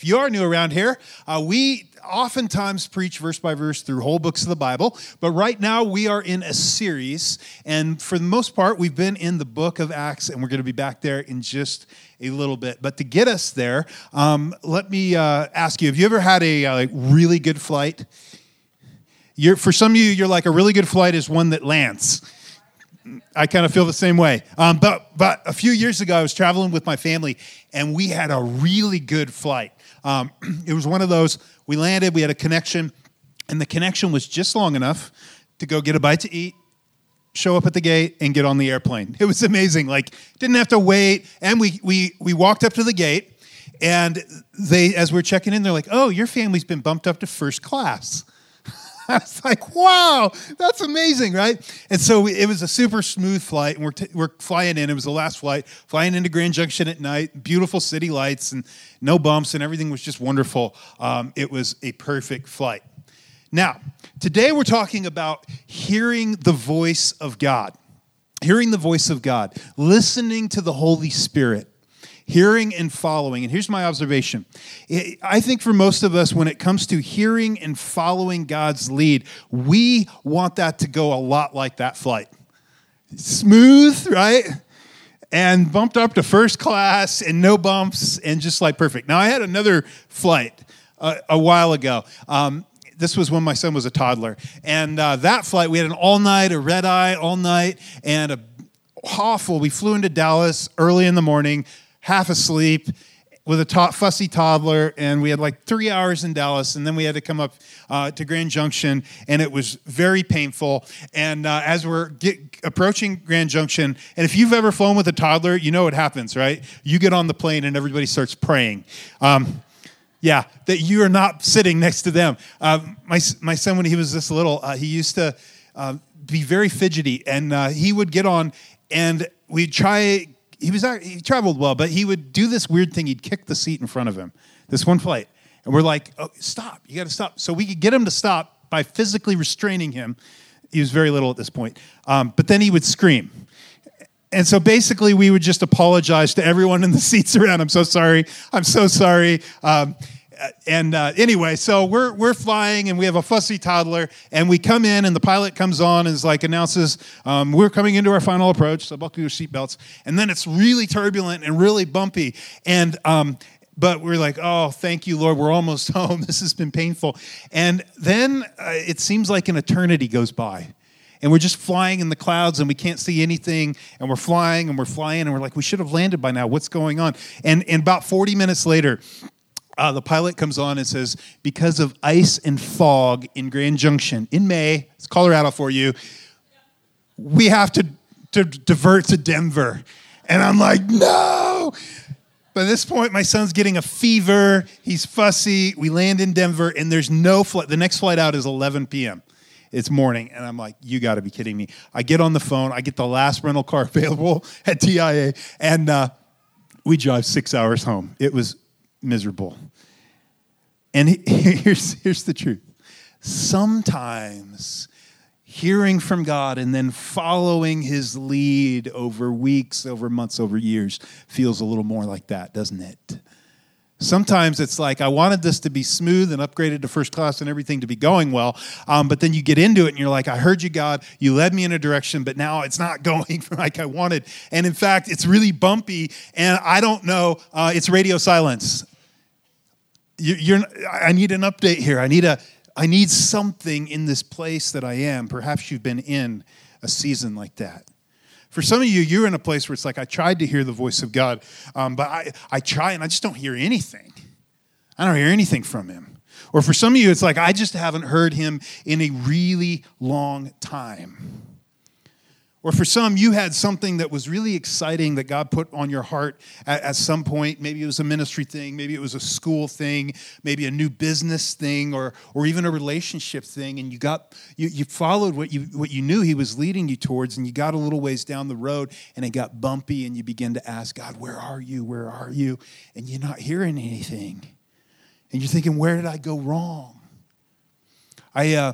If you are new around here, uh, we oftentimes preach verse by verse through whole books of the Bible, but right now we are in a series, and for the most part, we've been in the book of Acts, and we're going to be back there in just a little bit. But to get us there, um, let me uh, ask you: Have you ever had a uh, really good flight? You're, for some of you, you're like a really good flight is one that lands. I kind of feel the same way. Um, but but a few years ago, I was traveling with my family, and we had a really good flight. Um, it was one of those, we landed, we had a connection, and the connection was just long enough to go get a bite to eat, show up at the gate, and get on the airplane. It was amazing. Like, didn't have to wait. And we, we, we walked up to the gate, and they, as we we're checking in, they're like, oh, your family's been bumped up to first class. I was like, wow, that's amazing, right? And so it was a super smooth flight, and we're, t- we're flying in. It was the last flight, flying into Grand Junction at night, beautiful city lights, and no bumps, and everything was just wonderful. Um, it was a perfect flight. Now, today we're talking about hearing the voice of God. Hearing the voice of God, listening to the Holy Spirit hearing and following. And here's my observation I think for most of us, when it comes to hearing and following God's lead, we want that to go a lot like that flight smooth, right? And bumped up to first class and no bumps and just like perfect. Now, I had another flight uh, a while ago. Um, this was when my son was a toddler. And uh, that flight, we had an all night, a red eye all night, and a awful. We flew into Dallas early in the morning, half asleep with a to- fussy toddler, and we had like three hours in Dallas, and then we had to come up uh, to Grand Junction, and it was very painful. And uh, as we're get, approaching Grand Junction, and if you've ever flown with a toddler, you know what happens, right? You get on the plane, and everybody starts praying. Um, yeah, that you are not sitting next to them. Uh, my, my son, when he was this little, uh, he used to uh, be very fidgety, and uh, he would get on, and we'd try he was he traveled well, but he would do this weird thing. He'd kick the seat in front of him. This one flight, and we're like, oh, "Stop! You got to stop!" So we could get him to stop by physically restraining him. He was very little at this point, um, but then he would scream. And so basically, we would just apologize to everyone in the seats around. I'm so sorry. I'm so sorry. Um, and uh, anyway, so we're we're flying, and we have a fussy toddler, and we come in, and the pilot comes on and is like announces, um, "We're coming into our final approach, so buckle your seatbelts." And then it's really turbulent and really bumpy, and um, but we're like, "Oh, thank you, Lord, we're almost home. This has been painful." And then uh, it seems like an eternity goes by and we're just flying in the clouds and we can't see anything and we're flying and we're flying and we're like we should have landed by now what's going on and, and about 40 minutes later uh, the pilot comes on and says, because of ice and fog in Grand Junction in May, it's Colorado for you, we have to, to divert to Denver. And I'm like, no. By this point, my son's getting a fever. He's fussy. We land in Denver, and there's no flight. The next flight out is 11 p.m. It's morning, and I'm like, you got to be kidding me. I get on the phone. I get the last rental car available at DIA, and uh, we drive six hours home. It was miserable. And here's, here's the truth sometimes hearing from God and then following his lead over weeks, over months, over years feels a little more like that, doesn't it? Sometimes it's like, I wanted this to be smooth and upgraded to first class and everything to be going well. Um, but then you get into it and you're like, I heard you, God. You led me in a direction, but now it's not going like I wanted. And in fact, it's really bumpy. And I don't know, uh, it's radio silence you're, I need an update here. I need a, I need something in this place that I am. Perhaps you've been in a season like that. For some of you, you're in a place where it's like, I tried to hear the voice of God, um, but I, I try and I just don't hear anything. I don't hear anything from him. Or for some of you, it's like, I just haven't heard him in a really long time. Or for some, you had something that was really exciting that God put on your heart at, at, some point. Maybe it was a ministry thing, maybe it was a school thing, maybe a new business thing, or, or even a relationship thing. And you got you, you followed what you what you knew He was leading you towards, and you got a little ways down the road, and it got bumpy, and you begin to ask God, "Where are you? Where are you?" And you're not hearing anything, and you're thinking, "Where did I go wrong?" I. Uh,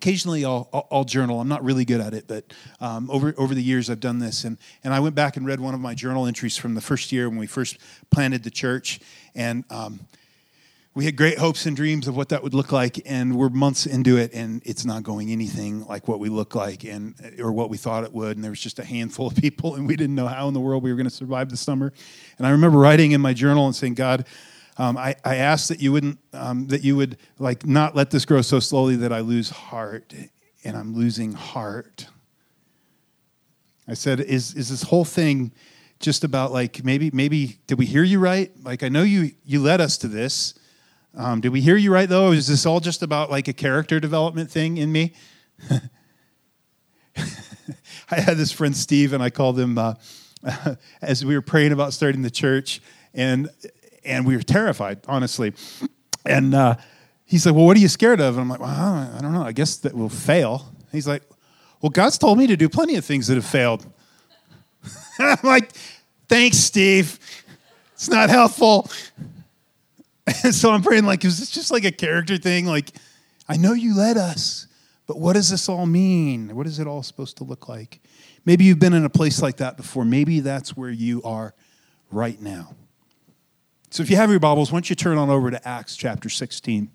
occasionally I'll, I'll, I'll, journal. I'm not really good at it, but um, over, over the years I've done this. And, and I went back and read one of my journal entries from the first year when we first planted the church. And um, we had great hopes and dreams of what that would look like, and we're months into it, and it's not going anything like what we look like and or what we thought it would. And there was just a handful of people, and we didn't know how in the world we were going to survive the summer. And I remember writing in my journal and saying, God, um, I, I asked that you wouldn't um, that you would like not let this grow so slowly that I lose heart, and I'm losing heart. I said, is is this whole thing just about like maybe maybe did we hear you right? Like I know you you led us to this um, did we hear you right, though? Is this all just about like a character development thing in me? I had this friend, Steve, and I called him uh, as we were praying about starting the church, and, and we were terrified, honestly. And uh, he's like, Well, what are you scared of? And I'm like, Well, I don't know. I guess that will fail. He's like, Well, God's told me to do plenty of things that have failed. I'm like, Thanks, Steve. It's not helpful. And so I'm praying, like, is this just like a character thing? Like, I know you led us, but what does this all mean? What is it all supposed to look like? Maybe you've been in a place like that before. Maybe that's where you are right now. So if you have your Bibles, why don't you turn on over to Acts chapter 16.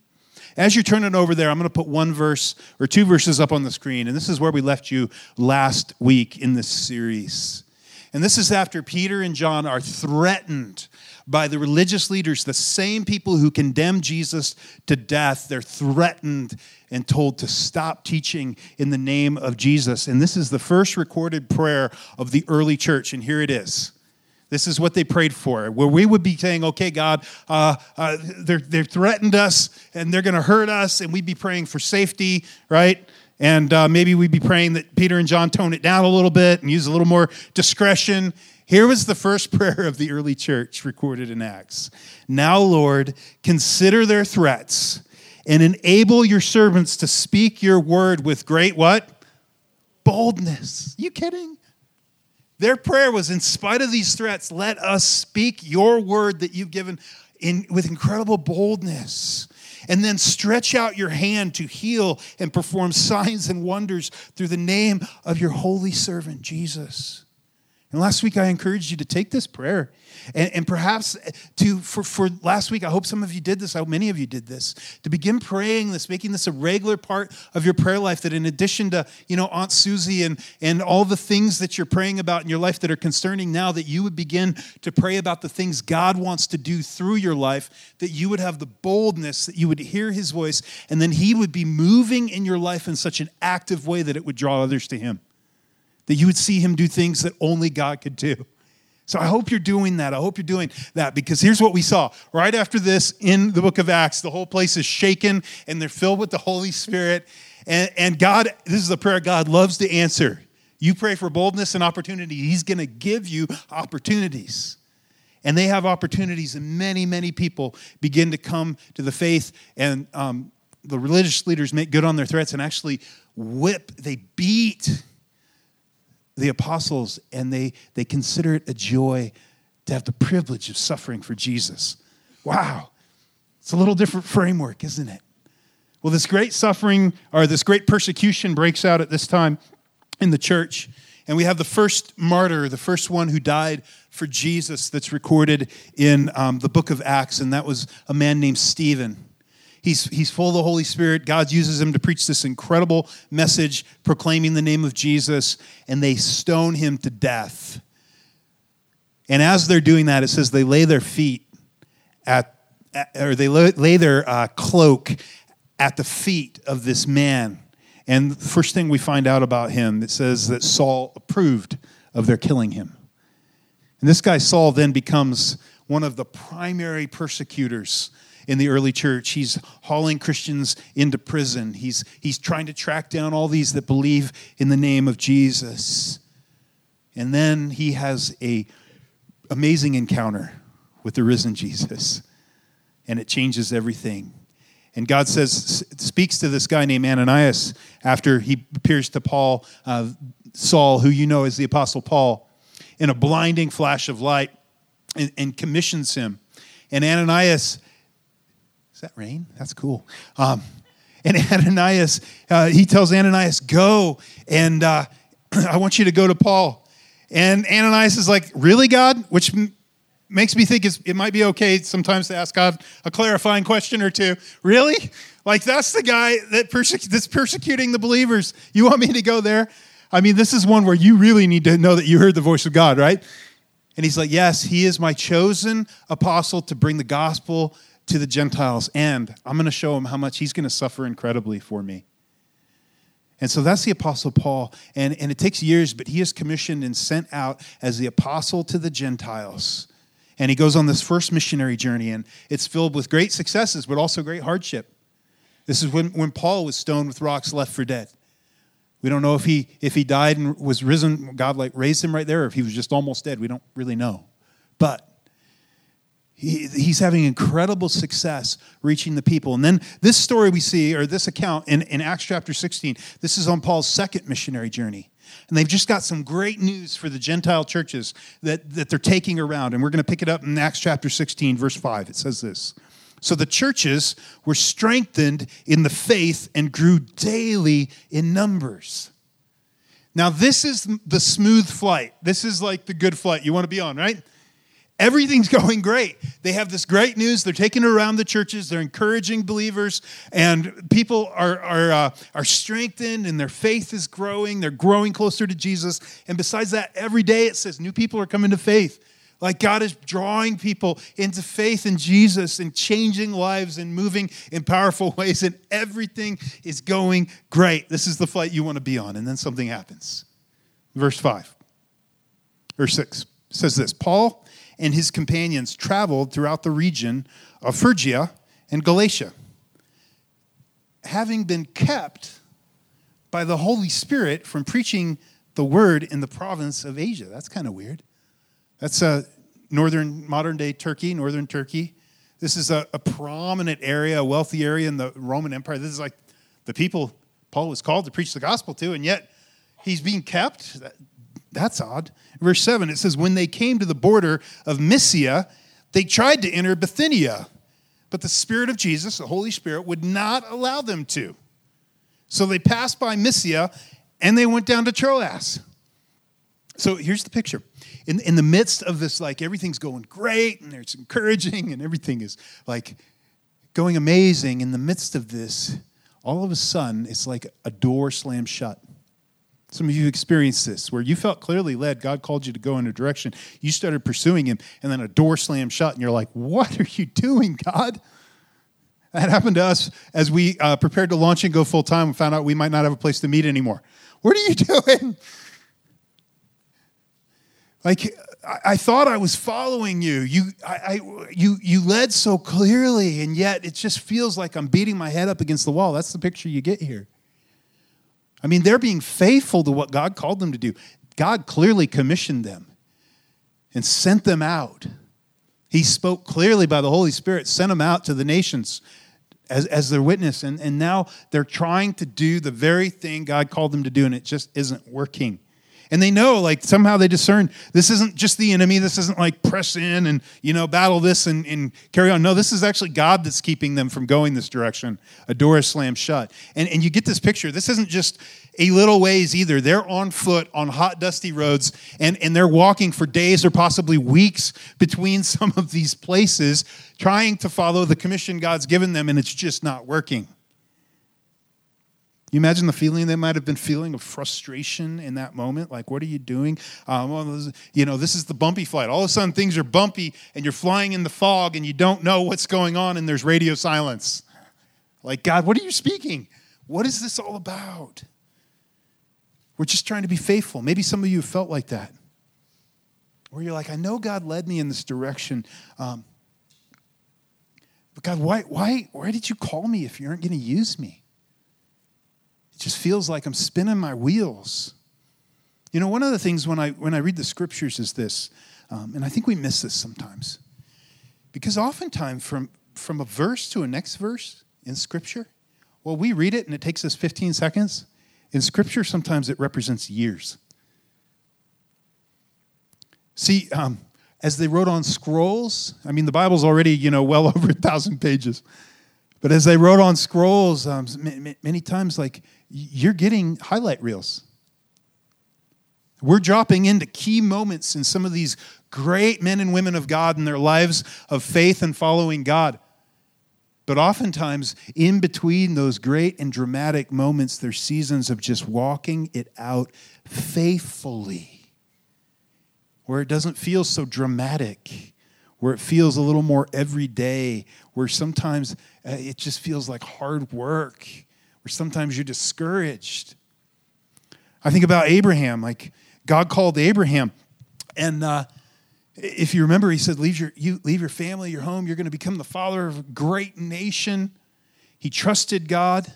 As you're turning over there, I'm going to put one verse or two verses up on the screen. And this is where we left you last week in this series. And this is after Peter and John are threatened by the religious leaders, the same people who condemned Jesus to death. They're threatened and told to stop teaching in the name of Jesus. And this is the first recorded prayer of the early church. And here it is. This is what they prayed for, where we would be saying, okay, God, uh, uh, they're, they've threatened us and they're going to hurt us, and we'd be praying for safety, right? And uh, maybe we'd be praying that Peter and John tone it down a little bit and use a little more discretion. Here was the first prayer of the early church recorded in Acts. Now, Lord, consider their threats and enable your servants to speak your word with great what? Boldness. You kidding? Their prayer was in spite of these threats, let us speak your word that you've given in, with incredible boldness. And then stretch out your hand to heal and perform signs and wonders through the name of your holy servant, Jesus. And last week, I encouraged you to take this prayer. And, and, perhaps to, for, for last week, I hope some of you did this, hope many of you did this, to begin praying this, making this a regular part of your prayer life, that in addition to, you know, Aunt Susie and, and all the things that you're praying about in your life that are concerning now, that you would begin to pray about the things God wants to do through your life, that you would have the boldness, that you would hear his voice, and then he would be moving in your life in such an active way that it would draw others to him that you would see him do things that only God could do. So I hope you're doing that. I hope you're doing that because here's what we saw. Right after this in the book of Acts, the whole place is shaken and they're filled with the Holy Spirit. And, and God, this is a prayer God loves to answer. You pray for boldness and opportunity, He's going to give you opportunities. And they have opportunities, and many, many people begin to come to the faith. And um, the religious leaders make good on their threats and actually whip, they beat the apostles and they, they consider it a joy to have the privilege of suffering for Jesus. Wow. It's a little different framework, isn't it? Well, this great suffering or this great persecution breaks out at this time in the church. And we have the first martyr, the first one who died for Jesus that's recorded in um, the book of Acts, and that was a man named Stephen. He's, he's full of the Holy Spirit. God uses him to preach this incredible message proclaiming the name of Jesus, and they stone him to death. And as they're doing that, it says they lay their feet at, or they lay their uh, cloak at the feet of this man. And the first thing we find out about him, it says that Saul approved of their killing him. And this guy, Saul, then becomes one of the primary persecutors in the early church. He's hauling Christians into prison. He's, he's trying to track down all these that believe in the name of Jesus. And then he has a amazing encounter with the risen Jesus. And it changes everything. And God says, speaks to this guy named Ananias after he appears to Paul, uh, Saul, who you know is the Apostle Paul, in a blinding flash of light and, and commissions him. And Ananias is that rain? That's cool. Um, and Ananias, uh, he tells Ananias, go, and uh, I want you to go to Paul. And Ananias is like, really, God? Which makes me think it might be okay sometimes to ask God a clarifying question or two. Really? Like that's the guy that perse- that's persecuting the believers. You want me to go there? I mean, this is one where you really need to know that you heard the voice of God, right? And he's like, Yes, he is my chosen apostle to bring the gospel to the Gentiles, and I'm going to show him how much he's going to suffer incredibly for me. And so that's the Apostle Paul. And, and it takes years, but he is commissioned and sent out as the apostle to the Gentiles. And he goes on this first missionary journey, and it's filled with great successes, but also great hardship. This is when, when Paul was stoned with rocks, left for dead. We don't know if he if he died and was risen, God like raised him right there, or if he was just almost dead. We don't really know. But he, he's having incredible success reaching the people. And then this story we see, or this account in, in Acts chapter 16, this is on Paul's second missionary journey. And they've just got some great news for the Gentile churches that, that they're taking around. And we're going to pick it up in Acts chapter 16, verse 5. It says this So the churches were strengthened in the faith and grew daily in numbers. Now, this is the smooth flight. This is like the good flight you want to be on, right? Everything's going great. They have this great news. They're taking it around the churches. They're encouraging believers, and people are, are, uh, are strengthened, and their faith is growing. They're growing closer to Jesus. And besides that, every day it says new people are coming to faith. Like God is drawing people into faith in Jesus and changing lives and moving in powerful ways, and everything is going great. This is the flight you want to be on. And then something happens. Verse 5, verse 6 says this Paul and his companions traveled throughout the region of Phrygia and Galatia, having been kept by the Holy Spirit from preaching the word in the province of Asia. That's kind of weird. That's a northern, modern day Turkey, northern Turkey. This is a, a, prominent area, a wealthy area in the Roman Empire. This is like the people Paul was called to preach the gospel to, and yet he's being kept. That's odd. Verse 7, it says, When they came to the border of Mysia, they tried to enter Bithynia, but the Spirit of Jesus, the Holy Spirit, would not allow them to. So they passed by Mysia and they went down to Troas. So here's the picture. In, in the midst of this, like everything's going great and it's encouraging and everything is like going amazing, in the midst of this, all of a sudden, it's like a door slammed shut. Some of you experienced this where you felt clearly led. God called you to go in a direction. You started pursuing Him, and then a door slammed shut, and you're like, What are you doing, God? That happened to us as we uh, prepared to launch and go full time and found out we might not have a place to meet anymore. What are you doing? Like, I, thought I was following you. You, I, I, you, you led so clearly, and yet it just feels like I'm beating my head up against the wall. That's the picture you get here. I mean, they're being faithful to what God called them to do. God clearly commissioned them and sent them out. He spoke clearly by the Holy Spirit, sent them out to the nations as, as their witness. And, and now they're trying to do the very thing God called them to do, and it just isn't working. And they know, like, somehow they discern this isn't just the enemy. This isn't like press in and, you know, battle this and, and carry on. No, this is actually God that's keeping them from going this direction. A door is slammed shut. And, and you get this picture. This isn't just a little ways either. They're on foot on hot, dusty roads, and, and they're walking for days or possibly weeks between some of these places, trying to follow the commission God's given them, and it's just not working. You imagine the feeling they might have been feeling of frustration in that moment? Like, what are you doing? Um, well, you know, this is the bumpy flight. All of a sudden, things are bumpy and you're flying in the fog and you don't know what's going on and there's radio silence. Like, God, what are you speaking? What is this all about? We're just trying to be faithful. Maybe some of you felt like that. Where you're like, I know God led me in this direction. Um, but God, why, why, why did you call me if you aren't going to use me? It just feels like I'm spinning my wheels. You know, one of the things when I when I read the scriptures is this, um, and I think we miss this sometimes, because oftentimes from from a verse to a next verse in scripture, well, we read it and it takes us 15 seconds. In scripture, sometimes it represents years. See, um, as they wrote on scrolls, I mean, the Bible's already, you know, well over a thousand pages. But as they wrote on scrolls, um, many times, like you're getting highlight reels. We're dropping into key moments in some of these great men and women of God in their lives of faith and following God. But oftentimes, in between those great and dramatic moments, there's seasons of just walking it out faithfully, where it doesn't feel so dramatic, where it feels a little more everyday, where sometimes uh, it just feels like hard work, where sometimes you're discouraged. I think about Abraham, like God called Abraham, and uh, if you remember, he said, leave your, you, leave your family, your home, you're going to become the father of a great nation. He trusted God.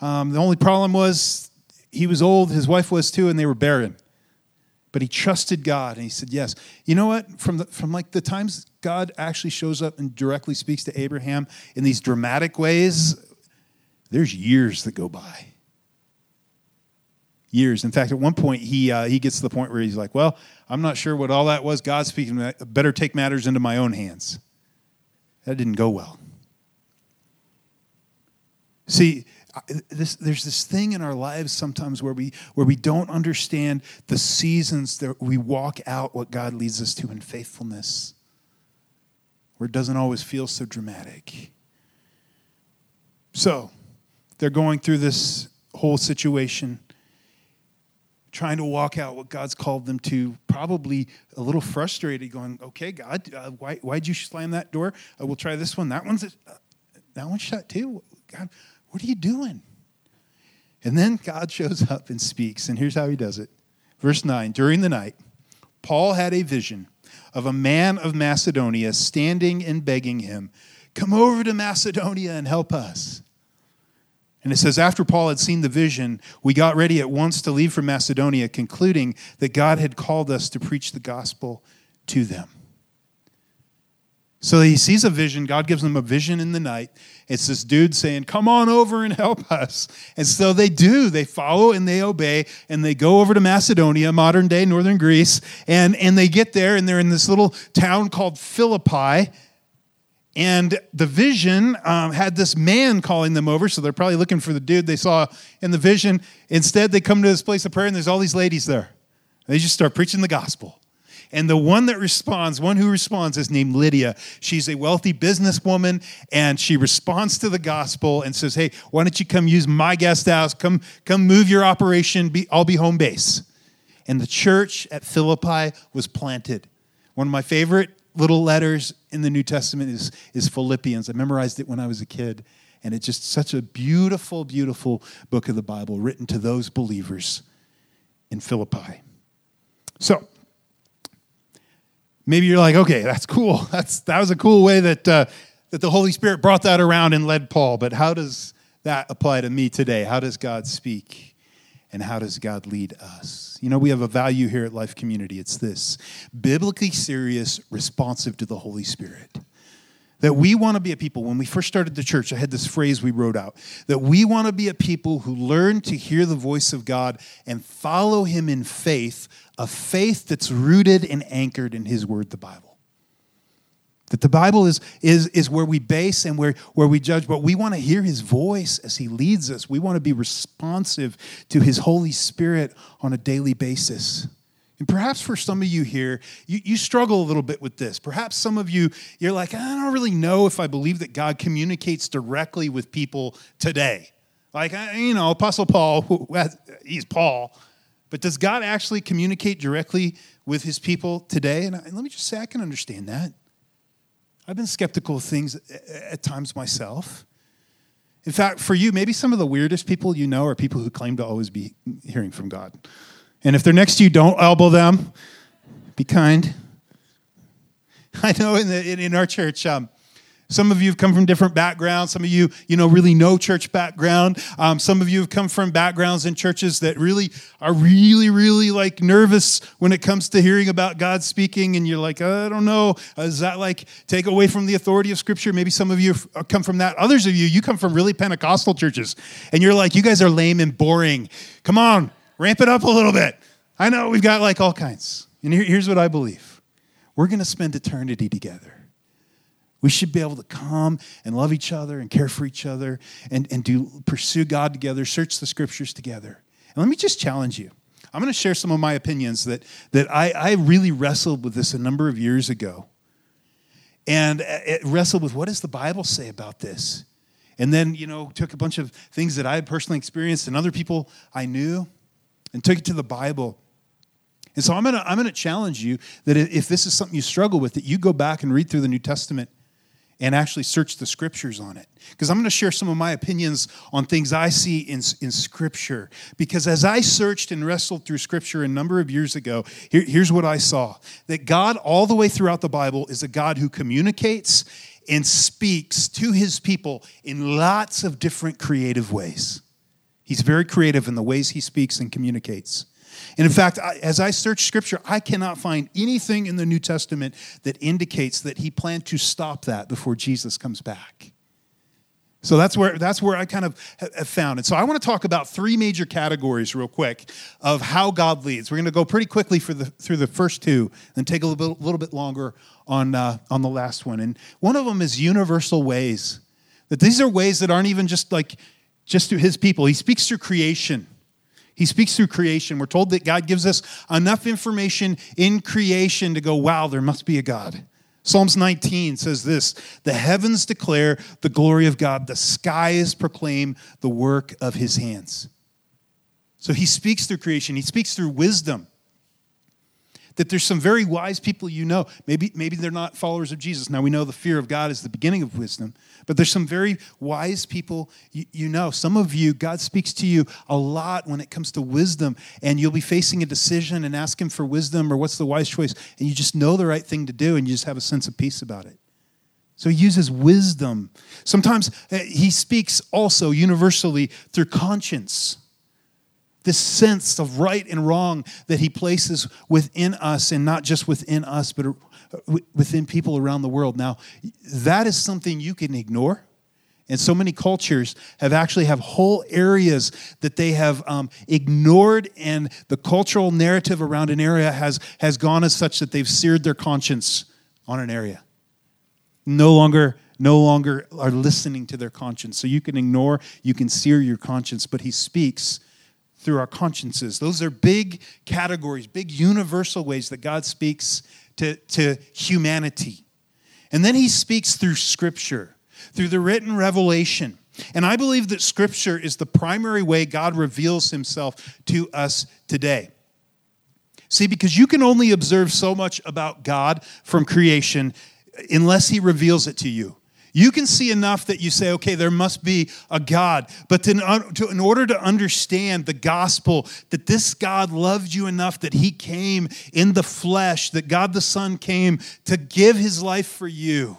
Um, the only problem was he was old, his wife was too, and they were barren. But he trusted God and he said, Yes. You know what? From, the, from like the times God actually shows up and directly speaks to Abraham in these dramatic ways, there's years that go by years. In fact, at one point, he, uh, he gets to the point where he's like, Well, I'm not sure what all that was. God speaking, better take matters into my own hands. That didn't go well. See, this, there's this thing in our lives sometimes where we, where we don't understand the seasons that we walk out what God leads us to in faithfulness, where it doesn't always feel so dramatic. So, they're going through this whole situation trying to walk out what God's called them to, probably a little frustrated, going, "Okay, God, uh, why why'd you slam that door? Uh, we'll try this one. That one's uh, that one's shut too. God, what are you doing?" And then God shows up and speaks, and here's how He does it. Verse nine: During the night, Paul had a vision of a man of Macedonia standing and begging him, "Come over to Macedonia and help us." And it says, after Paul had seen the vision, we got ready at once to leave for Macedonia, concluding that God had called us to preach the gospel to them. So he sees a vision. God gives him a vision in the night. It's this dude saying, Come on over and help us. And so they do. They follow and they obey and they go over to Macedonia, modern day northern Greece. And, and they get there and they're in this little town called Philippi. And the vision um, had this man calling them over, so they're probably looking for the dude they saw in the vision. Instead, they come to this place of prayer, and there's all these ladies there. They just start preaching the gospel. And the one that responds, one who responds, is named Lydia. She's a wealthy businesswoman, and she responds to the gospel and says, "Hey, why don't you come use my guest house? Come, come move your operation. Be, I'll be home base." And the church at Philippi was planted. One of my favorite little letters in the New Testament is, is Philippians. I memorized it when I was a kid. And it's just such a beautiful, beautiful book of the Bible written to those believers in Philippi. So, maybe you're like, okay, that's cool. That's, that was a cool way that, uh, that the Holy Spirit brought that around and led Paul. But how does that apply to me today? How does God speak? And how does God lead us? You know, we have a value here at Life Community. It's this biblically serious, responsive to the Holy Spirit. That we want to be a people, when we first started the church, I had this phrase we wrote out that we want to be a people who learn to hear the voice of God and follow Him in faith, a faith that's rooted and anchored in His Word, the Bible. That the Bible is, is, is where we base and where, where we judge, but we want to hear his voice as he leads us. We want to be responsive to his Holy Spirit on a daily basis. And perhaps for some of you here, you, you struggle a little bit with this. Perhaps some of you, you're like, I don't really know if I believe that God communicates directly with people today. Like, you know, Apostle Paul, he's Paul, but does God actually communicate directly with his people today? And let me just say, I can understand that. I've been skeptical of things at times myself. In fact, for you, maybe some of the weirdest people you know are people who claim to always be hearing from God. And if they're next to you, don't elbow them. Be kind. I know in, the, in our church, um, some of you have come from different backgrounds. Some of you, you know, really no church background. Um, some of you have come from backgrounds in churches that really are really, really like nervous when it comes to hearing about God speaking. And you're like, I don't know. Is that like take away from the authority of Scripture? Maybe some of you uh, come from that. Others of you, you come from really Pentecostal churches. And you're like, you guys are lame and boring. Come on, ramp it up a little bit. I know we've got like all kinds. And here, here's what I believe we're going to spend eternity together. We should be able to come and love each other and care for each other and, and do pursue God together, search the scriptures together. And let me just challenge you. I'm going to share some of my opinions that, that I, I really wrestled with this a number of years ago. And wrestled with what does the Bible say about this? And then, you know, took a bunch of things that I personally experienced and other people I knew and took it to the Bible. And so I'm going to I'm going to challenge you that if this is something you struggle with, that you go back and read through the New Testament and actually search the scriptures on it. Because I'm going to share some of my opinions on things I see in, in scripture. Because as I searched and wrestled through scripture a number of years ago, here, here's what I saw that God, all the way throughout the Bible, is a God who communicates and speaks to his people in lots of different creative ways. He's very creative in the ways he speaks and communicates. And in fact, as I search scripture, I cannot find anything in the New Testament that indicates that he planned to stop that before Jesus comes back. So that's where that's where I kind of have found it. So I want to talk about three major categories real quick of how God leads. We're going to go pretty quickly for the through the first two, and take a little bit, little bit longer on uh, on the last one. And one of them is universal ways. That these are ways that aren't even just like just to His people. He speaks through creation. He speaks through creation. We're told that God gives us enough information in creation to go, wow, there must be a God. Psalms 19 says this The heavens declare the glory of God, the skies proclaim the work of his hands. So he speaks through creation, he speaks through wisdom that there's some very wise people you know. Maybe, maybe they're not followers of Jesus. Now we know the fear of God is the beginning of wisdom, but there's some very wise people you, you know. Some of you, God speaks to you a lot when it comes to wisdom, and you'll be facing a decision and ask Him for wisdom or what's the wise choice, and you just know the right thing to do, and you just have a sense of peace about it. So he uses wisdom. Sometimes uh, he speaks also universally through conscience this sense of right and wrong that he places within us and not just within us but within people around the world. Now that is something you can ignore. And so many cultures have actually have whole areas that they have um, ignored and the cultural narrative around an area has has gone as such that they've seared their conscience on an area. No longer no longer are listening to their conscience. So you can ignore you can sear your conscience but he speaks through our consciences. Those are big categories, big universal ways that God speaks to, to humanity. And then he speaks through Scripture, through the written revelation. And I believe that Scripture is the primary way God reveals himself to us today. See, because you can only observe so much about God from creation unless he reveals it to you. You can see enough that you say, okay, there must be a God. But to, to, in order to understand the gospel, that this God loved you enough that he came in the flesh, that God the Son came to give his life for you,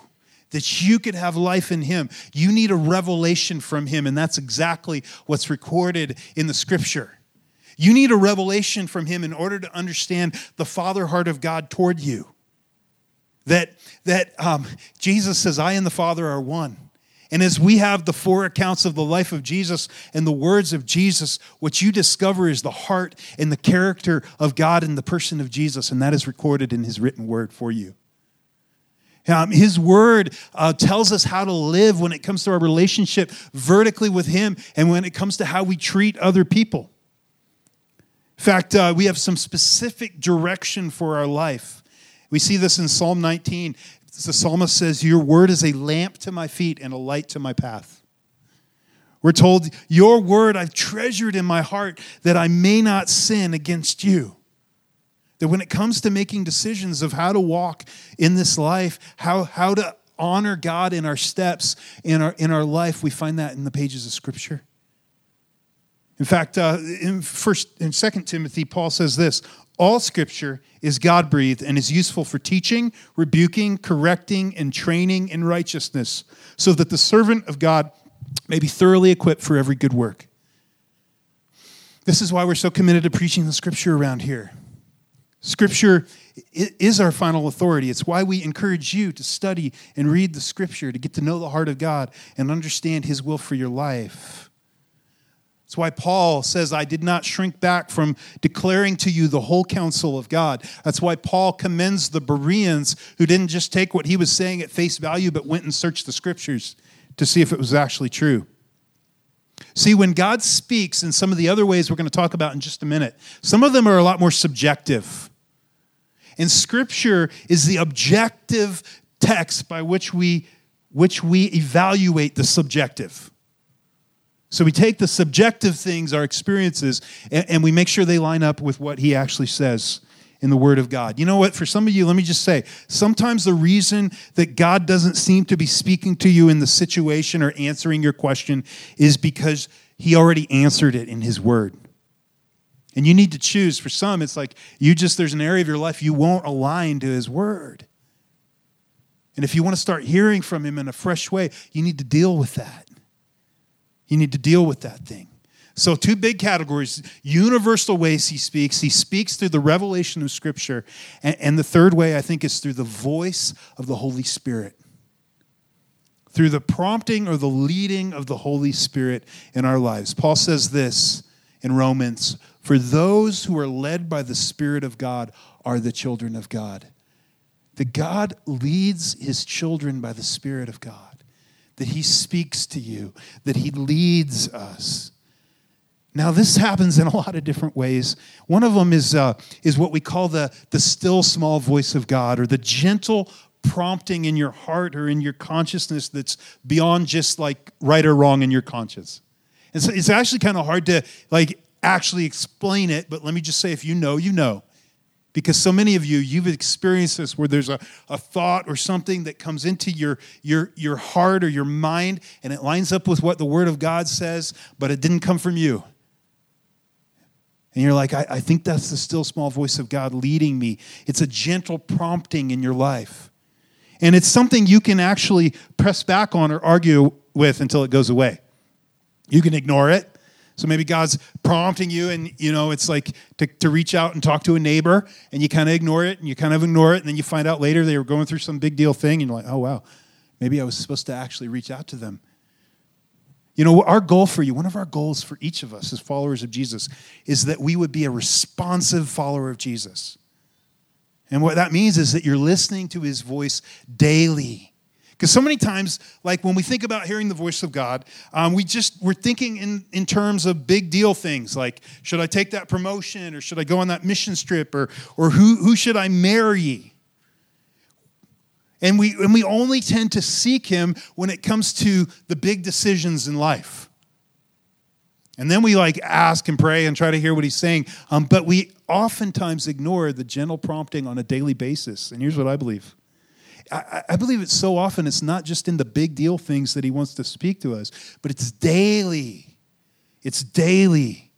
that you could have life in him, you need a revelation from him. And that's exactly what's recorded in the scripture. You need a revelation from him in order to understand the father heart of God toward you. That, that um, Jesus says, I and the Father are one. And as we have the four accounts of the life of Jesus and the words of Jesus, what you discover is the heart and the character of God in the person of Jesus, and that is recorded in His written word for you. Um, his word uh, tells us how to live when it comes to our relationship vertically with Him and when it comes to how we treat other people. In fact, uh, we have some specific direction for our life. We see this in Psalm 19. The psalmist says, Your word is a lamp to my feet and a light to my path. We're told, Your word I've treasured in my heart that I may not sin against you. That when it comes to making decisions of how to walk in this life, how, how to honor God in our steps, in our, in our life, we find that in the pages of Scripture. In fact, uh, in first in Second Timothy, Paul says this: all scripture is God breathed and is useful for teaching, rebuking, correcting, and training in righteousness, so that the servant of God may be thoroughly equipped for every good work. This is why we're so committed to preaching the scripture around here. Scripture is our final authority. It's why we encourage you to study and read the scripture to get to know the heart of God and understand his will for your life. That's why Paul says, I did not shrink back from declaring to you the whole counsel of God. That's why Paul commends the Bereans who didn't just take what he was saying at face value, but went and searched the scriptures to see if it was actually true. See, when God speaks, in some of the other ways we're going to talk about in just a minute, some of them are a lot more subjective. And Scripture is the objective text by which we, which we evaluate the subjective. So we take the subjective things, our experiences, and, and we make sure they line up with what He actually says in the Word of God. You know what? For some of you, let me just say sometimes the reason that God doesn't seem to be speaking to you in the situation or answering your question is because He already answered it in His Word. And you need to choose. For some, it's like you just, there's an area of your life you won't align to His Word. And if you want to start hearing from Him in a fresh way, you need to deal with that. You need to deal with that thing. So, two big categories universal ways he speaks. He speaks through the revelation of Scripture. And, and, the third way, I think, is through the voice of the Holy Spirit. Through the prompting or the leading of the Holy Spirit in our lives. Paul says this in Romans For those who are led by the Spirit of God are the children of God. That God leads his children by the Spirit of God, that he speaks to you, that he leads us. Now, this happens in a lot of different ways. One of them is, uh, is what we call the, the still small voice of God or the gentle prompting in your heart or in your consciousness that's beyond just like right or wrong in your conscience. And so it's actually kind of hard to like actually explain it, but let me just say if you know, you know. Because so many of you, you've experienced this where there's a, a thought or something that comes into your, your, your heart or your mind and it lines up with what the Word of God says, but it didn't come from you. And you're like, I, I think that's the still small voice of God leading me. It's a gentle prompting in your life. And it's something you can actually press back on or argue with until it goes away. You can ignore it. So maybe God's prompting you, and you know, it's like to, to reach out and talk to a neighbor, and you kind of ignore it, and you kind of ignore it, and then you find out later they were going through some big deal thing, and you're like, oh wow, maybe I was supposed to actually reach out to them. You know, our goal for you, one of our goals for each of us as followers of Jesus, is that we would be a responsive follower of Jesus. And what that means is that you're listening to his voice daily. Because so many times, like when we think about hearing the voice of God, um, we just we're thinking in, in terms of big deal things like should I take that promotion or should I go on that mission trip or or who who should I marry? And we, and we only tend to seek him when it comes to the big decisions in life. And then we like ask and pray and try to hear what he's saying. Um, but we oftentimes ignore the gentle prompting on a daily basis. And here's what I believe I, I believe it's so often it's not just in the big deal things that he wants to speak to us, but it's daily. It's daily.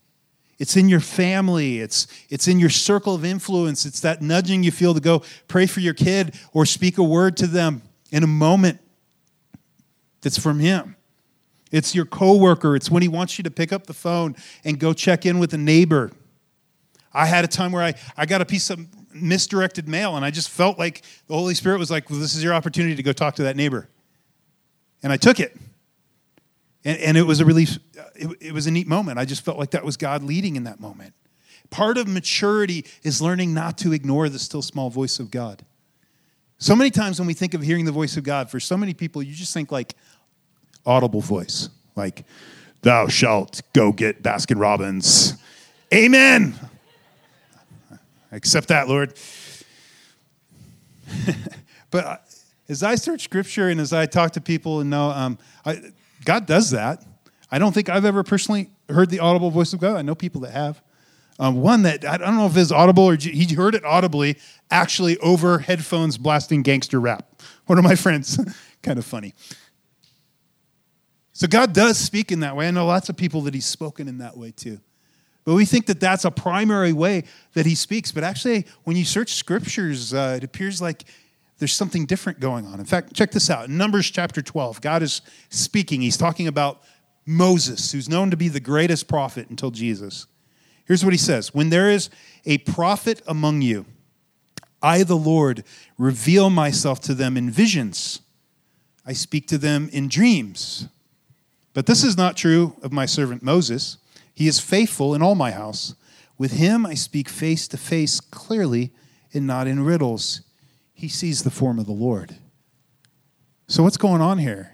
It's in your family. It's, it's in your circle of influence. It's that nudging you feel to go pray for your kid or speak a word to them in a moment that's from Him. It's your coworker. It's when He wants you to pick up the phone and go check in with a neighbor. I had a time where I, I got a piece of misdirected mail and I just felt like the Holy Spirit was like, well, this is your opportunity to go talk to that neighbor. And I took it. And, and it was a relief, uh, it, it was a neat moment. I just felt like that was God leading in that moment. Part of maturity is learning not to ignore the still small voice of God. So many times when we think of hearing the voice of God, for so many people, you just think like audible voice, like, thou shalt go get Baskin Robbins. Amen. Accept that, Lord. but as I search scripture and as I talk to people and know, um, I, God does that. I don't think I've ever personally heard the audible voice of God. I know people that have. Um, one that I don't know if it's audible or he heard it audibly, actually over headphones blasting gangster rap. One of my friends, kind of funny. So God does speak in that way. I know lots of people that He's spoken in that way too. But we think that that's a primary way that He speaks. But actually, when you search scriptures, uh, it appears like there's something different going on. In fact, check this out. Numbers chapter 12, God is speaking. He's talking about Moses, who's known to be the greatest prophet until Jesus. Here's what he says When there is a prophet among you, I, the Lord, reveal myself to them in visions. I speak to them in dreams. But this is not true of my servant Moses. He is faithful in all my house. With him I speak face to face clearly and not in riddles he sees the form of the Lord. So, what's going on here?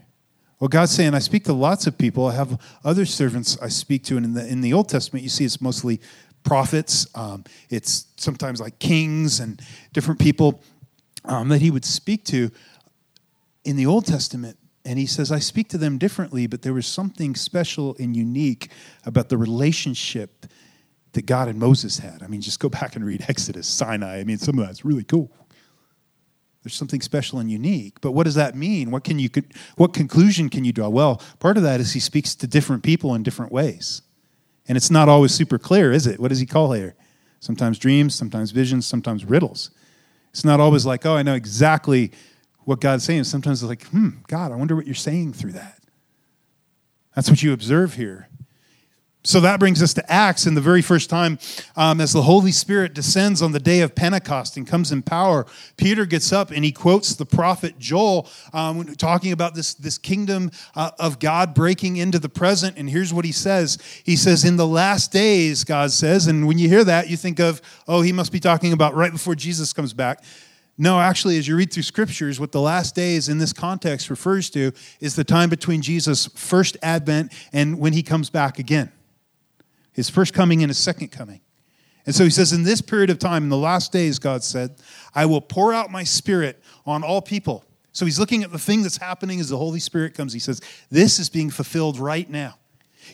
Well, God's saying, I speak to lots of people. I have other servants I speak to. And in the, in the Old Testament, you see it's mostly prophets, um, it's sometimes like kings and different people um, that he would speak to in the Old Testament. And he says, I speak to them differently, but there was something special and unique about the relationship that God and Moses had. I mean, just go back and read Exodus, Sinai. I mean, some of that's really cool. There's something special and unique. But what does that mean? What can you what conclusion can you draw? Well, part of that is he speaks to different people in different ways. And it's not always super clear, is it? What does he call here? Sometimes dreams, sometimes visions, sometimes riddles. It's not always like, oh, I know exactly what God's saying. Sometimes it's like, hmm, God, I wonder what you're saying through that. That's what you observe here. So that brings us to Acts, and the very first time um, as the Holy Spirit descends on the day of Pentecost and comes in power, Peter gets up and he quotes the prophet Joel, um, talking about this, this kingdom uh, of God breaking into the present. And here's what he says He says, In the last days, God says, and when you hear that, you think of, oh, he must be talking about right before Jesus comes back. No, actually, as you read through scriptures, what the last days in this context refers to is the time between Jesus' first advent and when he comes back again his first coming and his second coming. And so he says, In this period of time, in the last days, God said, I will pour out my spirit on all people. So he's looking at the thing that's happening as the Holy Spirit comes. He says, This is being fulfilled right now.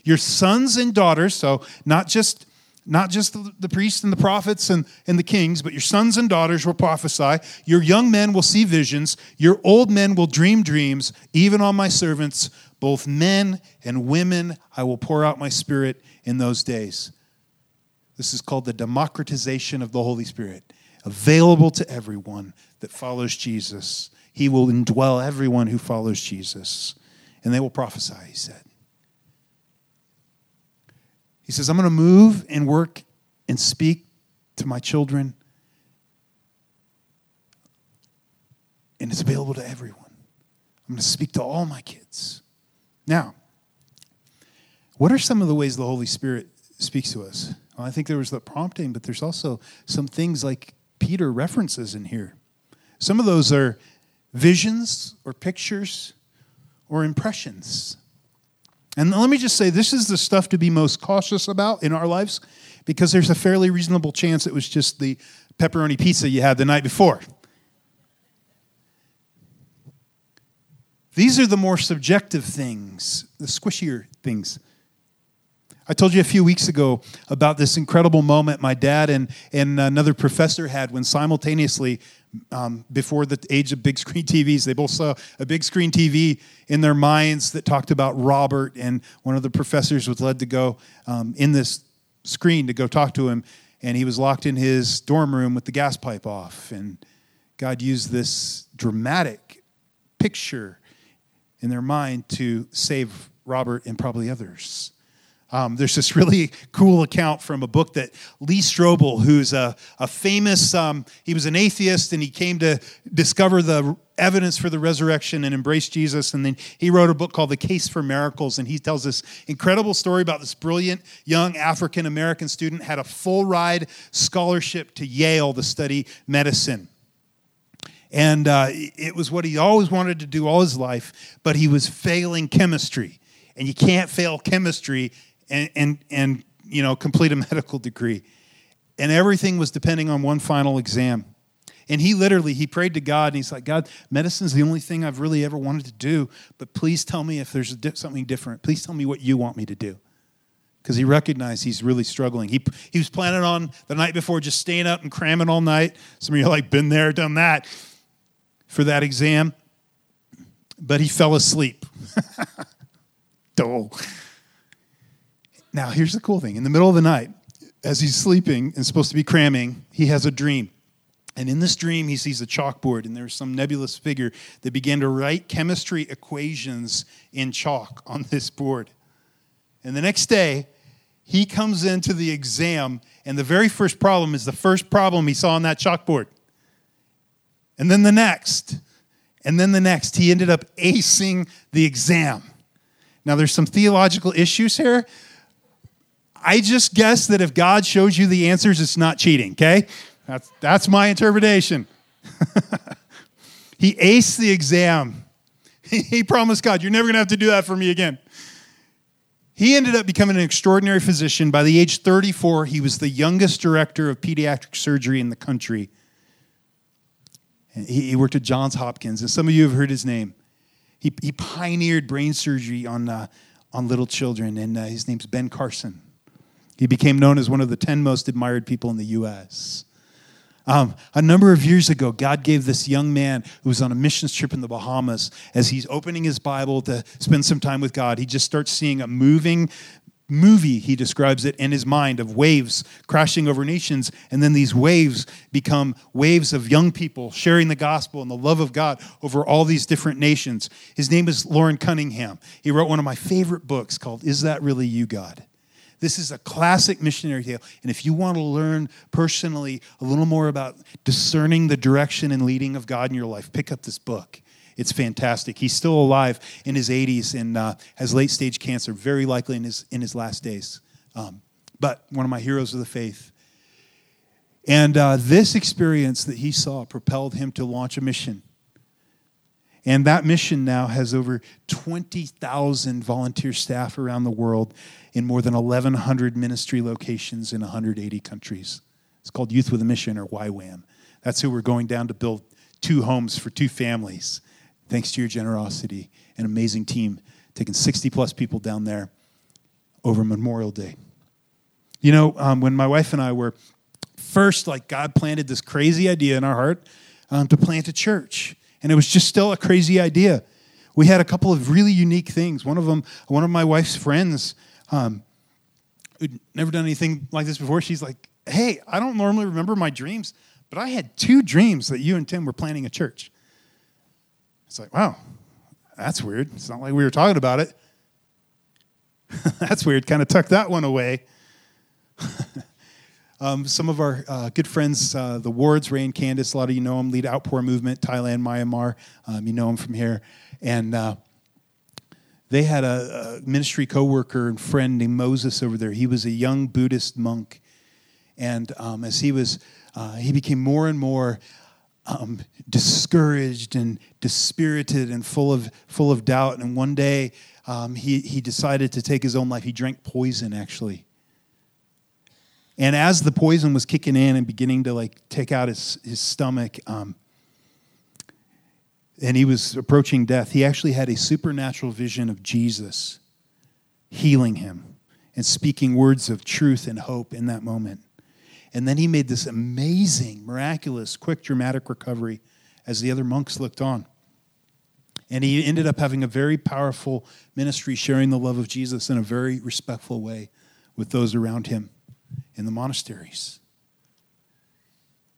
Your sons and daughters, so not just not just the, the, priests and the prophets and, and the kings, but your sons and daughters will prophesy. Your young men will see visions. Your old men will dream dreams. Even on my servants, both men and women, I will pour out my spirit in those days. This is called the democratization of the Holy Spirit, available to everyone that follows Jesus. He will indwell everyone who follows Jesus, and they will prophesy, he said. He says, I'm going to move and work and speak to my children. And it's available to everyone. I'm going to speak to all my kids. Now, what are some of the ways the Holy Spirit speaks to us? Well, I think there was the prompting, but there's also some things like Peter references in here. Some of those are visions or pictures or impressions. And let me just say, this is the stuff to be most cautious about in our lives because there's a fairly reasonable chance it was just the pepperoni pizza you had the night before. These are the more subjective things, the squishier things. I told you a few weeks ago about this incredible moment my dad and, and another professor had when simultaneously um, before the age of big screen TVs. They both saw a big screen TV in their minds that talked about Robert, and one of the professors was led to go um, in this screen to go talk to him, and he was locked in his dorm room with the gas pipe off. And God used this dramatic picture in their mind to save Robert and probably others. Um, there's this really cool account from a book that Lee Strobel, who's a, a famous, um, he was an atheist and he came to discover the evidence for the resurrection and embrace Jesus. And then he wrote a book called The Case for Miracles. And he tells this incredible story about this brilliant young African American student had a full ride scholarship to Yale to study medicine. And uh, it was what he always wanted to do all his life, but he was failing chemistry. And you can't fail chemistry and, and, and you know, complete a medical degree. And everything was depending on one final exam. And he literally, he prayed to God and he's like, God, medicine's the only thing I've really ever wanted to do, but please tell me if there's something different. Please tell me what you want me to do. Because he recognized he's really struggling. He, he was planning on the night before just staying up and cramming all night. Some of you are like, been there, done that for that exam. But he fell asleep. Dull. Now, here's the cool thing in the middle of the night, as he's sleeping and supposed to be cramming, he has a dream. And in this dream, he sees a chalkboard, and there's some nebulous figure that began to write chemistry equations in chalk on this board. And the next day, he comes into the exam, and the very first problem is the first problem he saw on that chalkboard. And then the next, and then the next. He ended up acing the exam. Now, there's some theological issues here, I just guess that if God shows you the answers, it's not cheating, okay? That's, that's my interpretation. he aced the exam. he promised God, You're never going to have to do that for me again. He ended up becoming an extraordinary physician. By the age 34, he was the youngest director of pediatric surgery in the country. He, worked at Johns Hopkins, and some of you have heard his name. He, he pioneered brain surgery on, uh, on little children, and uh, his name's Ben Carson. He became known as one of the 10 most admired people in the U.S. Um, a number of years ago, God gave this young man who was on a missions trip in the Bahamas, as he's opening his Bible to spend some time with God, he just starts seeing a moving movie, he describes it in his mind, of waves crashing over nations. And then these waves become waves of young people sharing the gospel and the love of God over all these different nations. His name is Loren Cunningham. He wrote one of my favorite books called Is That Really You, God? This is a classic missionary tale. And if you want to learn personally a little more about discerning the direction and leading of God in your life, pick up this book. It's fantastic. He's still alive in his 80s and uh, has late stage cancer, very likely in his, in his last days. Um, but one of my heroes of the faith. And uh, this experience that he saw propelled him to launch a mission. And that mission now has over 20,000 volunteer staff around the world in more than 1,100 ministry locations in 180 countries. It's called Youth with a Mission, or YWAM. That's who we're going down to build two homes for two families, thanks to your generosity. An amazing team, taking 60 plus people down there over Memorial Day. You know, um, when my wife and I were first, like, God planted this crazy idea in our heart um, to plant a church. And it was just still a crazy idea. We had a couple of really unique things. One of them, one of my wife's friends, um, who'd never done anything like this before, she's like, Hey, I don't normally remember my dreams, but I had two dreams that you and Tim were planning a church. It's like, wow, that's weird. It's not like we were talking about it. that's weird. Kind of tucked that one away. um, some of our uh, good friends, uh, the Wards, Ray and Candace, a lot of you know them, lead Outpour Movement, Thailand, Myanmar. Um, you know them from here. And uh, they had a, a ministry coworker and friend named Moses over there. He was a young Buddhist monk, and um, as he was, uh, he became more and more um, discouraged and dispirited and full of full of doubt. And one day, um, he he decided to take his own life. He drank poison, actually. And as the poison was kicking in and beginning to like take out his his stomach, um, and he was approaching death, he actually had a supernatural vision of Jesus healing him and speaking words of truth and hope in that moment. And then he made this amazing, miraculous, quick, dramatic recovery as the other monks looked on. And he ended up having a very powerful ministry, sharing the love of Jesus in a very respectful way with those around him in the monasteries.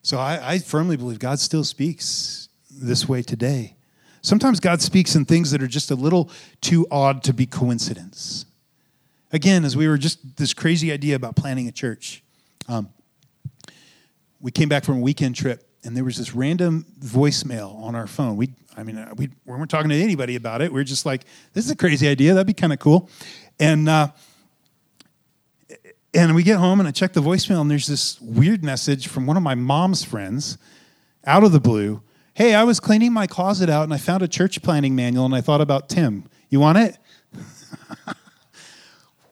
So I, I firmly believe God still speaks this way today. Sometimes God speaks in things that are just a little too odd to be coincidence. Again, as we were just this crazy idea about planning a church, um, we came back from a weekend trip and there was this random voicemail on our phone. We, I mean, uh, we, we weren't talking to anybody about it. We were just like, this is a crazy idea. That'd be kind of cool. And uh, and we get home and I check the voicemail and there's this weird message from one of my mom's friends, out of the blue, Hey, I was cleaning my closet out and I found a church planning manual and I thought about Tim. You want it?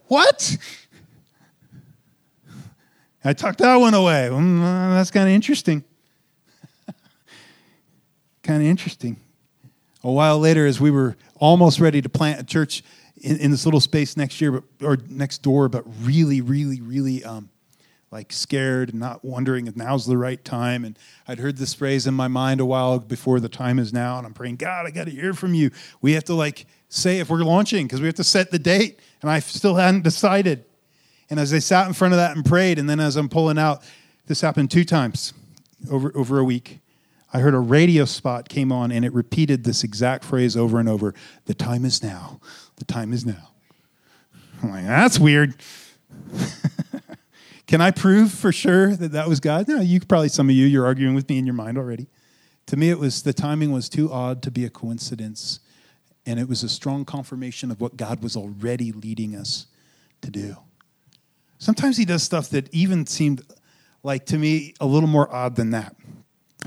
what? I tucked that one away. Mm, uh, that's kind of interesting. kind of interesting. A while later, as we were almost ready to plant a church in, in, this little space next year, but, or next door, but really, really, really um, like scared and not wondering if now's the right time. And I'd heard this phrase in my mind a while before the time is now. And I'm praying, God, I got to hear from you. We have to like say if we're launching because we have to set the date. And I still hadn't decided. And as I sat in front of that and prayed, and then as I'm pulling out, this happened two times over, over a week. I heard a radio spot came on and it repeated this exact phrase over and over The time is now. The time is now. I'm like, that's weird. Can I prove for sure that that was God? No, you probably, some of you, you're arguing with me in your mind already. To me, it was the timing was too odd to be a coincidence. And it was a strong confirmation of what God was already leading us to do. Sometimes He does stuff that even seemed like to me a little more odd than that.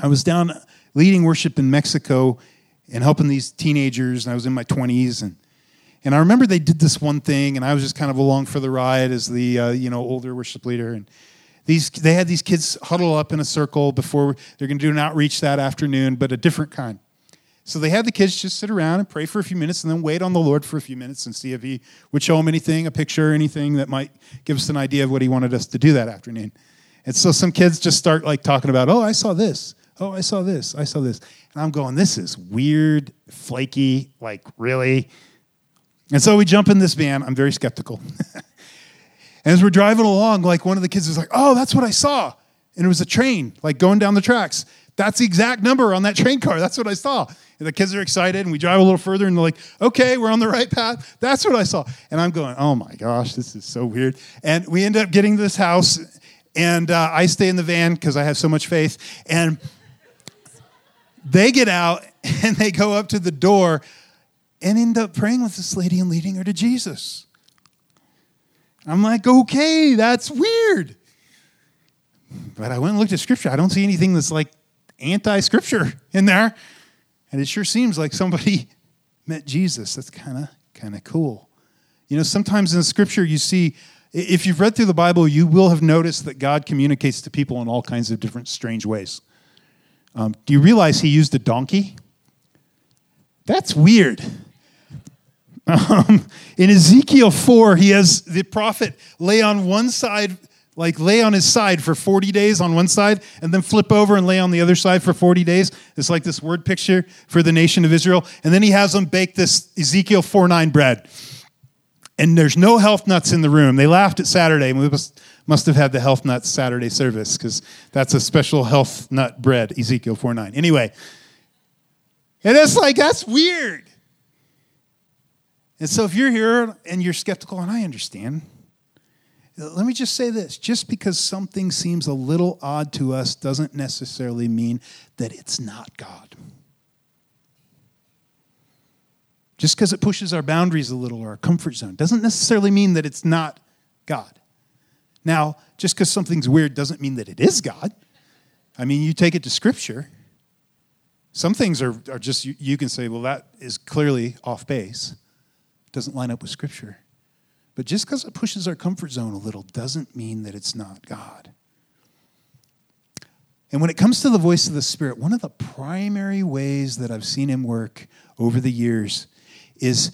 I was down leading worship in Mexico and helping these teenagers. And I was in my 20s. And, and I remember they did this one thing, and I was just kind of along for the ride as the uh, you know older worship leader. And these, they had these kids huddle up in a circle before they're going to do an outreach that afternoon, but a different kind. So they had the kids just sit around and pray for a few minutes and then wait on the Lord for a few minutes and see if he would show them anything, a picture, anything that might give us an idea of what he wanted us to do that afternoon. And so some kids just start like talking about, oh, I saw this. Oh, I saw this. I saw this. And I'm going, this is weird, flaky, like really. And so we jump in this van. I'm very skeptical. and as we're driving along, like one of the kids is like, oh, that's what I saw. And it was a train, like going down the tracks. That's the exact number on that train car. That's what I saw. And the kids are excited, and we drive a little further, and they're like, okay, we're on the right path. That's what I saw. And I'm going, oh my gosh, this is so weird. And we end up getting to this house, and uh, I stay in the van because I have so much faith. And they get out, and they go up to the door and end up praying with this lady and leading her to Jesus. I'm like, okay, that's weird. But I went and looked at scripture. I don't see anything that's like anti scripture in there. And it sure seems like somebody met Jesus. That's kind of kind of cool. You know, sometimes in scripture you see if you've read through the Bible, you will have noticed that God communicates to people in all kinds of different strange ways. Um, do you realize he used a donkey? That's weird. Um, in Ezekiel 4, he has the prophet lay on one side like lay on his side for 40 days on one side and then flip over and lay on the other side for 40 days. It's like this word picture for the nation of Israel. And then he has them bake this Ezekiel 4 9 bread. And there's no health nuts in the room. They laughed at Saturday. We must, must have had the health nuts Saturday service because that's a special health nut bread, Ezekiel 4 9. Anyway, and it's like, that's weird. And so if you're here and you're skeptical, and I understand, let me just say this just because something seems a little odd to us doesn't necessarily mean that it's not God. Just because it pushes our boundaries a little or our comfort zone doesn't necessarily mean that it's not God. Now, just because something's weird doesn't mean that it is God. I mean, you take it to Scripture. Some things are, are just, you, you can say, well, that is clearly off base. Doesn't line up with Scripture. But just because it pushes our comfort zone a little doesn't mean that it's not God. And when it comes to the voice of the Spirit, one of the primary ways that I've seen him work over the years is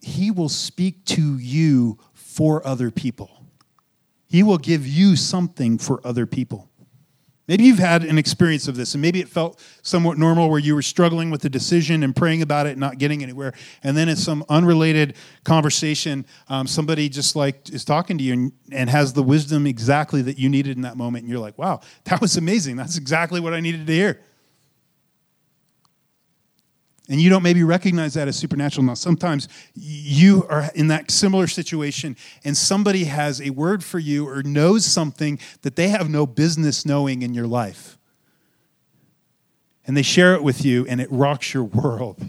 he will speak to you for other people. He will give you something for other people. Maybe you've had an experience of this, and maybe it felt somewhat normal where you were struggling with the decision and praying about it and not getting anywhere. And then in some unrelated conversation, um, somebody just like is talking to you and, and has the wisdom exactly that you needed in that moment. And you're like, wow, that was amazing. That's exactly what I needed to hear and you don't maybe recognize that as supernatural. Now sometimes you are in that similar situation and somebody has a word for you or knows something that they have no business knowing in your life. And they share it with you and it rocks your world.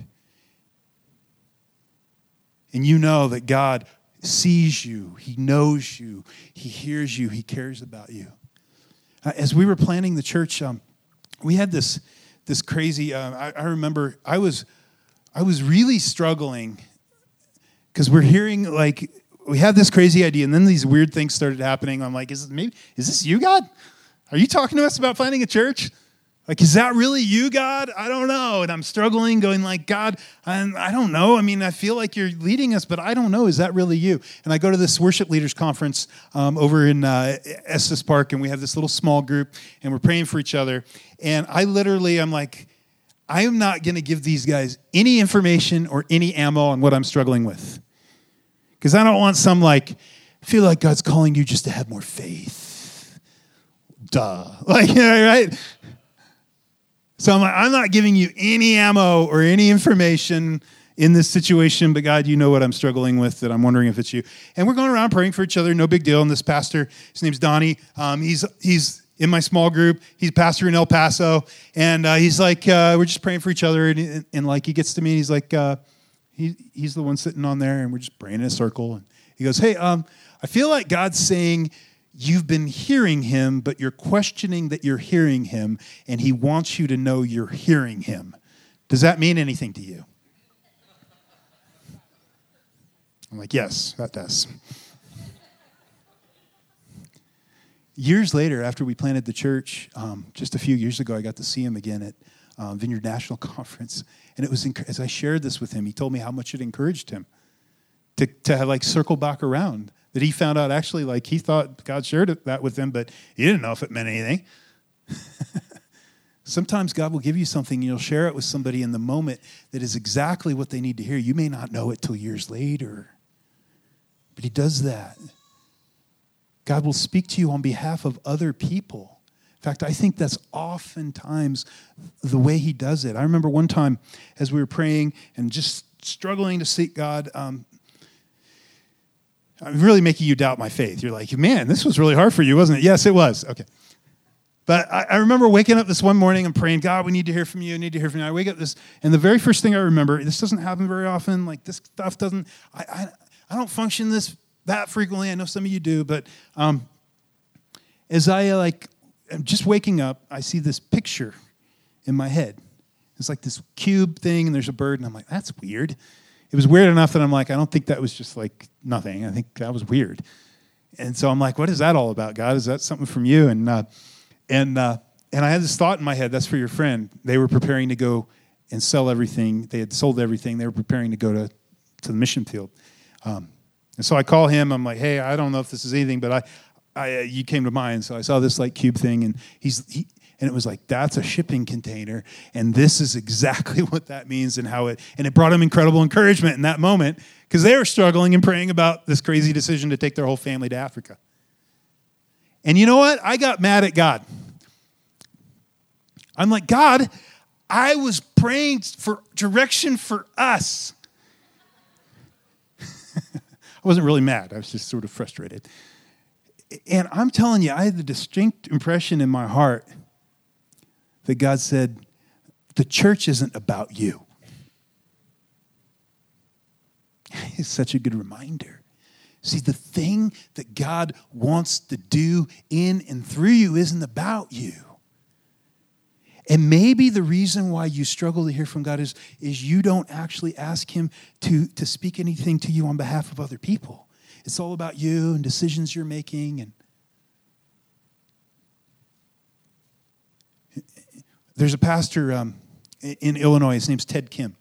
And you know that god sees you. He knows you. He hears you. He cares about you. Uh, as we were planning the church um, we had this this crazy. Uh, I, I, remember I was I was really struggling because we're hearing like we had this crazy idea, and then these weird things started happening. I'm like, is maybe is this you, God? Are you talking to us about planting a church? Like, is that really you, God? I don't know. And I'm struggling, going like, God, I'm, I don't know. I mean, I feel like you're leading us, but I don't know. Is that really you? And I go to this worship leaders conference um, over in uh, Estes Park, and we have this little small group, and we're praying for each other. And I literally, I'm like, I am not going to give these guys any information or any ammo on what I'm struggling with. Because I don't want some like, feel like God's calling you just to have more faith. Duh. Like, right? So I'm, like, I'm not giving you any ammo or any information in this situation, but God, you know what I'm struggling with, that I'm wondering if it's you. And we're going around praying for each other, no big deal. And this pastor, his name's Donnie, um, he's, he's in my small group. He's pastor in El Paso. And uh, he's like, uh, we're just praying for each other. And, and, and, like, he gets to me and he's like, uh, he, he's the one sitting on there, and we're just praying in a circle. And he goes, hey, um, I feel like God's saying, you've been hearing him, but you're questioning that you're hearing him, and he wants you to know you're hearing him. Does that mean anything to you? I'm like, Yes, that does. years later, after we planted the church, um, just a few years ago, I got to see him again at um, Vineyard National Conference. And it was, as I shared this with him, he told me how much it encouraged him to, to have like circle back around. That he found out actually, like he thought God shared that with him, but he didn't know if it meant anything. Sometimes God will give you something and you'll share it with somebody in the moment that is exactly what they need to hear. You may not know it till years later, but He does that. God will speak to you on behalf of other people. In fact, I think that's oftentimes the way He does it. I remember one time as we were praying and just struggling to seek God, um, I'm really making you doubt my faith. You're like, man, this was really hard for you, wasn't it? Yes, it was. Okay. But I, I, remember waking up this one morning and praying, God, we need to hear from you. I need to hear from you. I wake up this, and the very first thing I remember, this doesn't happen very often. Like this stuff doesn't, I, I, I don't function this that frequently. I know some of you do, but um, as I like, am just waking up, I see this picture in my head. It's like this cube thing, and there's a bird, and I'm like, that's weird. It was weird enough that I'm like, I don't think that was just like nothing. I think that was weird. And so I'm like, what is that all about, God? Is that something from you? And uh, and, uh, and I had this thought in my head that's for your friend. They were preparing to go and sell everything. They had sold everything. They were preparing to go to, to the mission field. Um, and so I call him. I'm like, hey, I don't know if this is anything, but I, I uh, you came to mind. So I saw this like cube thing, and he's he, and it was like that's a shipping container, and this is exactly what that means and how it. And it brought him incredible encouragement in that moment because they were struggling and praying about this crazy decision to take their whole family to Africa. And you know what? I got mad at God. I'm like, God, I was praying for direction for us. I wasn't really mad, I was just sort of frustrated. And I'm telling you, I had the distinct impression in my heart that God said, The church isn't about you. It's such a good reminder. See, the thing that God wants to do in and through you isn't about you. And maybe the reason why you struggle to hear from God is, is you don't actually ask Him to, to speak anything to you on behalf of other people. It's all about you and decisions you're making. And there's a pastor um, in Illinois. His name's Ted Kim.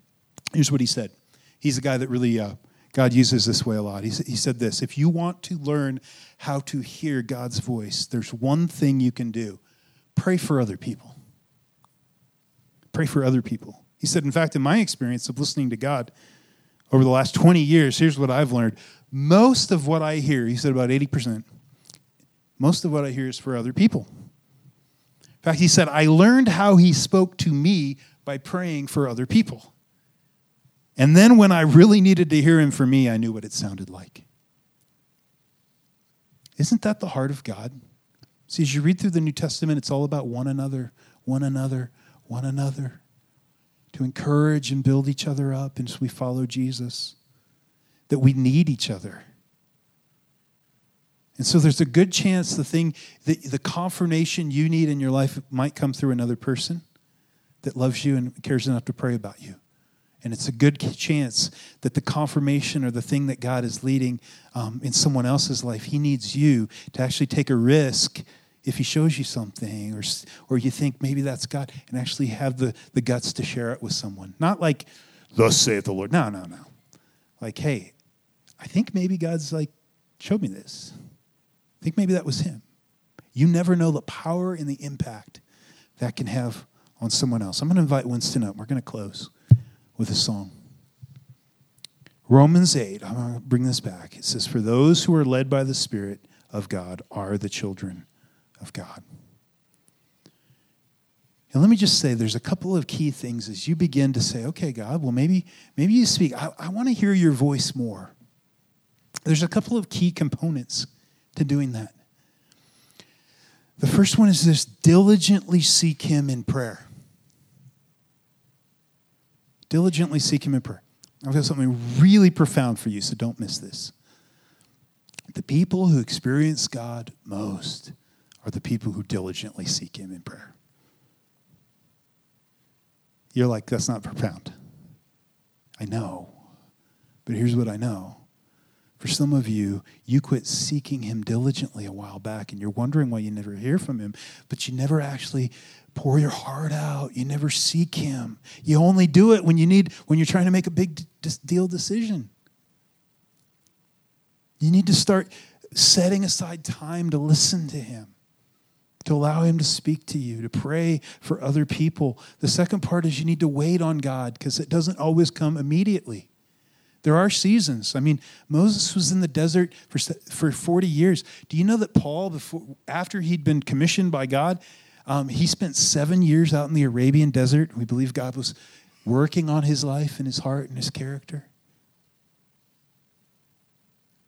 Here's what he said. He's a guy that really uh, God uses this way a lot. He, he said this If you want to learn how to hear God's voice, there's one thing you can do pray for other people. Pray for other people. He said, in fact, in my experience of listening to God over the last 20 years, here's what I've learned. Most of what I hear, he said about 80%, most of what I hear is for other people. In fact, he said, I learned how he spoke to me by praying for other people. And then when I really needed to hear him for me, I knew what it sounded like. Isn't that the heart of God? See, as you read through the New Testament, it's all about one another, one another, one another, to encourage and build each other up as we follow Jesus, that we need each other. And so there's a good chance the thing, the, the confirmation you need in your life might come through another person that loves you and cares enough to pray about you. And it's a good chance that the confirmation or the thing that God is leading um, in someone else's life, He needs you to actually take a risk if He shows you something or, or you think maybe that's God and actually have the, the guts to share it with someone. Not like, thus saith the Lord. No, no, no. Like, hey, I think maybe God's like, showed me this. I think maybe that was Him. You never know the power and the impact that can have on someone else. I'm going to invite Winston up. We're going to close with a song. Romans 8, I'm going to bring this back. It says, For those who are led by the Spirit of God are the children of God. And let me just say, there's a couple of key things as you begin to say, okay, God, well, maybe, maybe you speak. I, I want to hear your voice more. There's a couple of key components to doing that. The first one is this diligently seek Him in prayer diligently seek Him in prayer. I've got something really profound for you, so don't miss this. The people who experience God most are the people who diligently seek Him in prayer. You're like, that's not profound. I know. But here's what I know. For some of you, you quit seeking him diligently a while back and you're wondering why you never hear from him, but you never actually pour your heart out. You never seek him. You only do it when you need when you're trying to make a big deal decision. You need to start setting aside time to listen to him to allow Him to speak to you, to pray for other people. The second part is you need to wait on God because it doesn't always come immediately. There are seasons. I mean, Moses was in the desert for, for 40 years. Do you know that Paul, before, after he'd been commissioned by God, um, he spent seven years out in the Arabian desert? We believe God was working on his life and his heart and his character.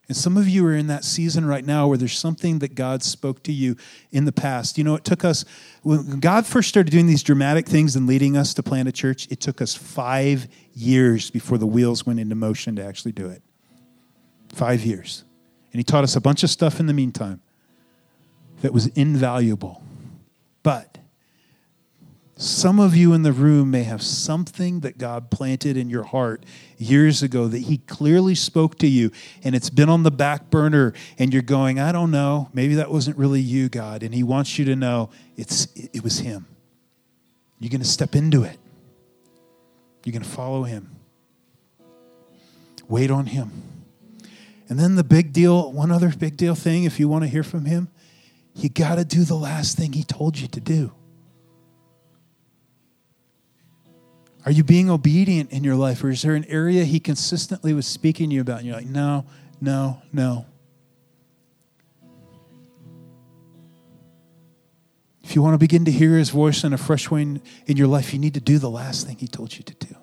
And some of you are in that season right now where there's something that God spoke to you in the past. You know, it took us, when God first started doing these dramatic things and leading us to plant a church, it took us five years before the wheels went into motion to actually do it. Five years. And He taught us a bunch of stuff in the meantime that was invaluable. But some of you in the room may have something that God planted in your heart years ago that He clearly spoke to you, and it's been on the back burner, and you're going, I don't know, maybe that wasn't really you, God. And He wants you to know it's, it was Him. You're going to step into it, you're going to follow Him, wait on Him. And then the big deal, one other big deal thing, if you want to hear from Him, you got to do the last thing He told you to do. Are you being obedient in your life, or is there an area He consistently was speaking to you about? And you're like, no, no, no. If you want to begin to hear His voice in a fresh way in, in your life, you need to do the last thing He told you to do.